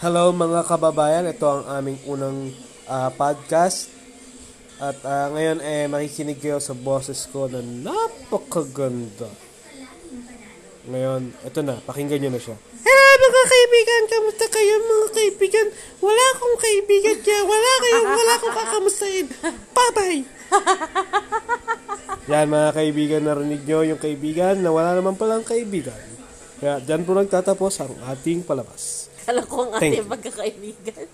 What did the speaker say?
Hello mga kababayan, ito ang aming unang ah, podcast. At ah, ngayon eh makikinig kayo sa boses ko na napakaganda. Ngayon, ito na, pakinggan nyo na siya. Hello mga kaibigan, kamusta kayo mga kaibigan? Wala akong kaibigan kaya wala kayo, wala akong kakamustahin. Bye-bye! Yan mga kaibigan, narinig nyo yung kaibigan na wala naman palang kaibigan. Kaya dyan po nagtatapos ang ating palabas. Kala ko ang ating magkakaibigan.